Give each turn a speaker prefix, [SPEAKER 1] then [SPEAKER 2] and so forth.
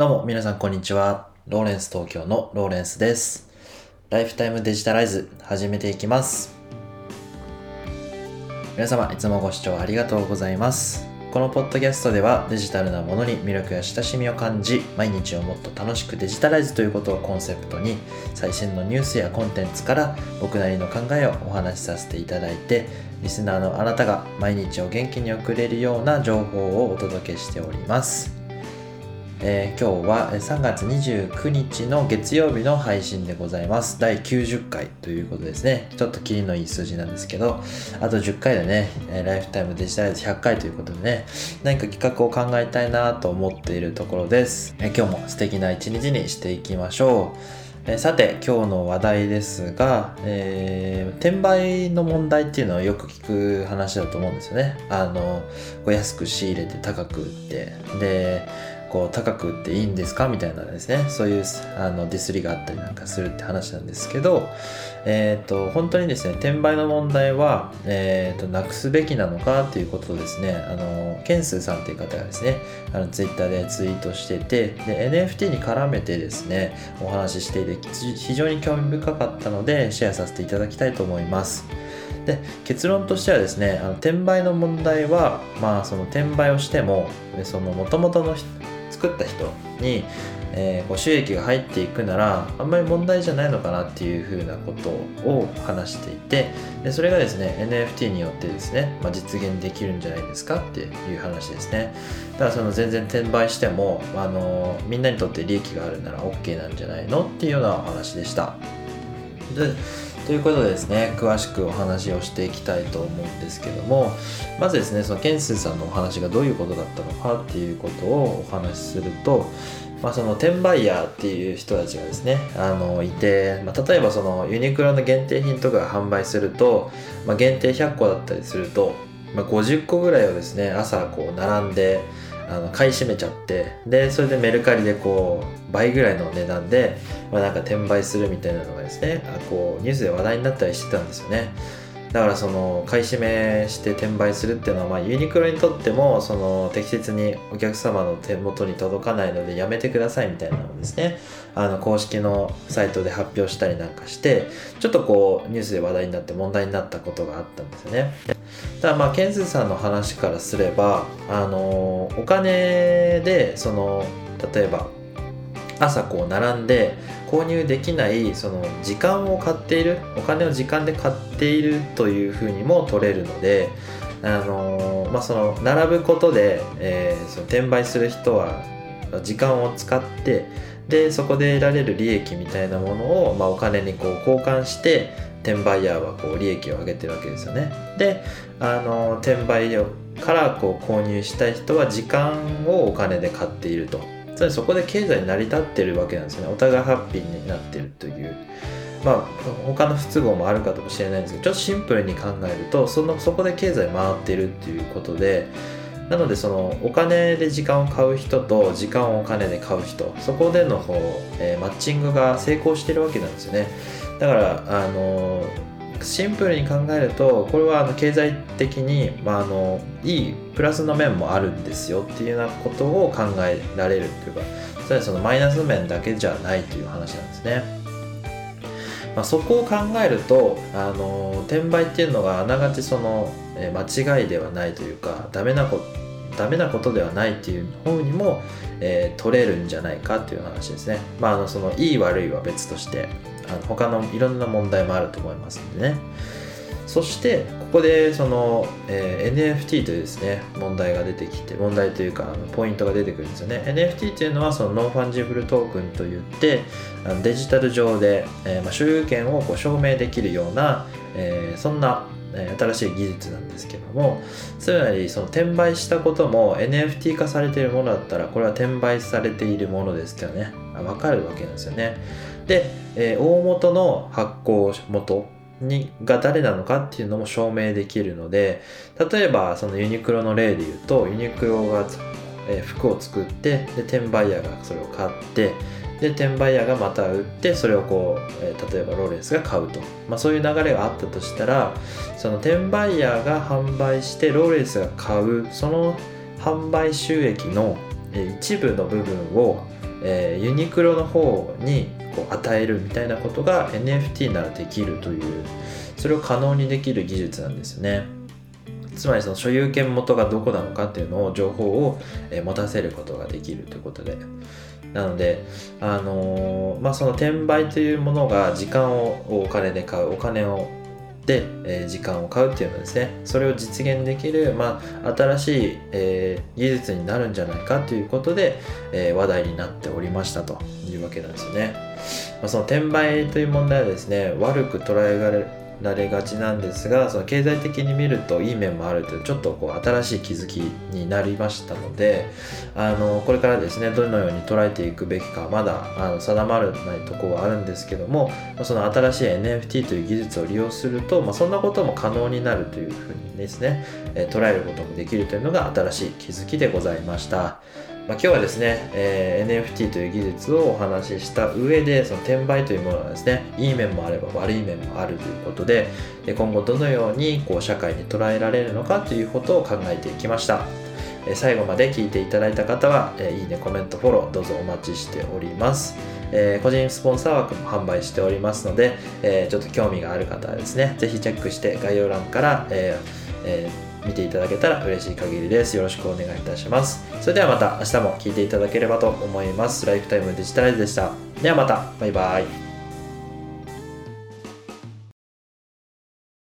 [SPEAKER 1] どうも皆さんこんにちは。ローレンス東京のローレンスです。ライフタイムデジタライズ始めていきます。皆様いつもご視聴ありがとうございます。このポッドキャストではデジタルなものに魅力や親しみを感じ、毎日をもっと楽しくデジタライズということをコンセプトに、最新のニュースやコンテンツから僕なりの考えをお話しさせていただいて、リスナーのあなたが毎日を元気に送れるような情報をお届けしております。えー今日は3月29日の月曜日の配信でございます。第90回ということですね。ちょっとキリのいい数字なんですけど、あと10回でね、えライフタイムデジタライズ100回ということでね、何か企画を考えたいなと思っているところです。えー今日も素敵な一日にしていきましょう。えさて今日の話題ですが、えー転売の問題っていうのはよく聞く話だと思うんですよね。あの安く仕入れて高く売ってでこう高く売っていいんですか？みたいなですね。そういうあのディスりがあったりなんかするって話なんですけど、えー、と本当にですね転売の問題は、えー、となくすべきなのかっていうことをですね。あのケンスーさんっていう方がですねあのツイッターでツイートしててで NFT に絡めてですねお話ししていて非常に興味深かったのでシェアさせていただきたいと思います。で結論としてはですねあの転売の問題はまあその転売をしてもでその元々の作った人に、えーこう収益が入っていくならあんまり問題じゃないのかなっていうふうなことを話していてでそれがですね NFT によってですね、まあ、実現できるんじゃないですかっていう話ですね。だからその全然転売してもあのみんなにとって利益があるなら OK なんじゃないのっていうようなお話でした。でということでですね詳しくお話をしていきたいと思うんですけどもまずですねそのケンスーさんのお話がどういうことだったのかっていうことをお話しすると、まあ、その転売ヤーっていう人たちがですねあのいて、まあ、例えばそのユニクロの限定品とか販売すると、まあ、限定100個だったりすると、ま、50個ぐらいをですね朝こう並んであの買い占めちゃってでそれでメルカリでこう倍ぐらいの値段で、まあ、なんか転売するみたいなのがですねあこうニュースで話題になったりしてたんですよね。だからその買い占めして転売するっていうのは、まあ、ユニクロにとってもその適切にお客様の手元に届かないのでやめてくださいみたいなのをですね。あの公式のサイトで発表したりなんかしてちょっとこうニュースで話題になって問題になったことがあったんですよね。ただまあケンスさんの話からすればあのお金でその例えば朝こう並んで購入できないその時間を買っているお金を時間で買っているというふうにも取れるのであのまあその並ぶことで、えーその転売する人は時間を使ってでそこで得られる利益みたいなものを、まあ、お金にこう交換して転売ヤーはこう利益を上げてるわけですよね。であの転売からこう購入したい人は時間をお金で買っているとつまりそこで経済成り立ってるわけなんですよね。お互いハッピーになってるという。まあ他の不都合もあるかもしれないんですけどちょっとシンプルに考えるとそのそこで経済回ってるっていうことでなのでそのお金で時間を買う人と時間をお金で買う人そこでのこう、えーマッチングが成功してるわけなんですよね。だからあのシンプルに考えるとこれはあの経済的に、まあ、あのいいプラスの面もあるんですよっていうようなことを考えられるというかつまりそのマイナス面だけじゃないという話なんですね。まあ、そこを考えるとあの転売っていうのがあながちその、え間違いではないというかダメなこダメなことではないっていう方にも、えー取れるんじゃないかっていう話ですね。まあ、あのそのいい悪いは別としてあの他のいろんな問題もあると思いますんでね。そしてここでその、えー NFT というですね問題が出てきて問題というかあのポイントが出てくるんですよね。NFT というのはその non-fungible token といってあのデジタル上で、えーまあ、所有権をこう証明できるような、えーそんな、新しい技術なんですけどもつまりその転売したことも NFT 化されているものだったらこれは転売されているものですってね。あ分かるわけなんですよね。で、えー大元の発行元にが誰なのかっていうのも証明できるので例えばそのユニクロの例で言うとユニクロが、えー服を作ってで転売ヤーがそれを買ってで転売ヤーがまた売ってそれをこう、えー例えばローレンスが買うと、まあ、そういう流れがあったとしたらその転売ヤーが販売してローレンスが買うその販売収益のえー一部の部分をえー、ユニクロの方にこう与えるみたいなことが NFT ならできるというそれを可能にできる技術なんですよね。つまりその所有権元がどこなのかっていうのを情報を持たせることができるということで。なので、あのー、まあ、その転売というものが時間をお金で買うお金をで、えー、時間を買うっていうのですね。それを実現できる、まあ、新しい、えー、技術になるんじゃないかということで、えー、話題になっておりましたというわけなんですよね、まあ、その転売という問題はですね悪く捉えられられがちなんですがその経済的に見るといい面もあるというちょっとこう新しい気づきになりましたのであのこれからですねどのように捉えていくべきかまだあの定まらないとこはあるんですけどもその新しい NFT という技術を利用すると、まあ、そんなことも可能になるというふうにですね、え捉えることもできるというのが新しい気づきでございました。まあ、今日はですね、えー、NFT という技術をお話しした上でその転売というものはですねいい面もあれば悪い面もあるということで今後どのようにこう社会に捉えられるのかということを考えていきました。え最後まで聞いていただいた方は、えいいねコメントフォローどうぞお待ちしております。え、個人スポンサー枠も販売しておりますので、え、ちょっと興味がある方はですね、ぜひチェックして概要欄から、ええー見ていただけたら嬉しい限りです。よろしくお願いいたします。それではまた明日も聴いていただければと思います。ライフタイムデジタライズでした。ではまた。バイバイ。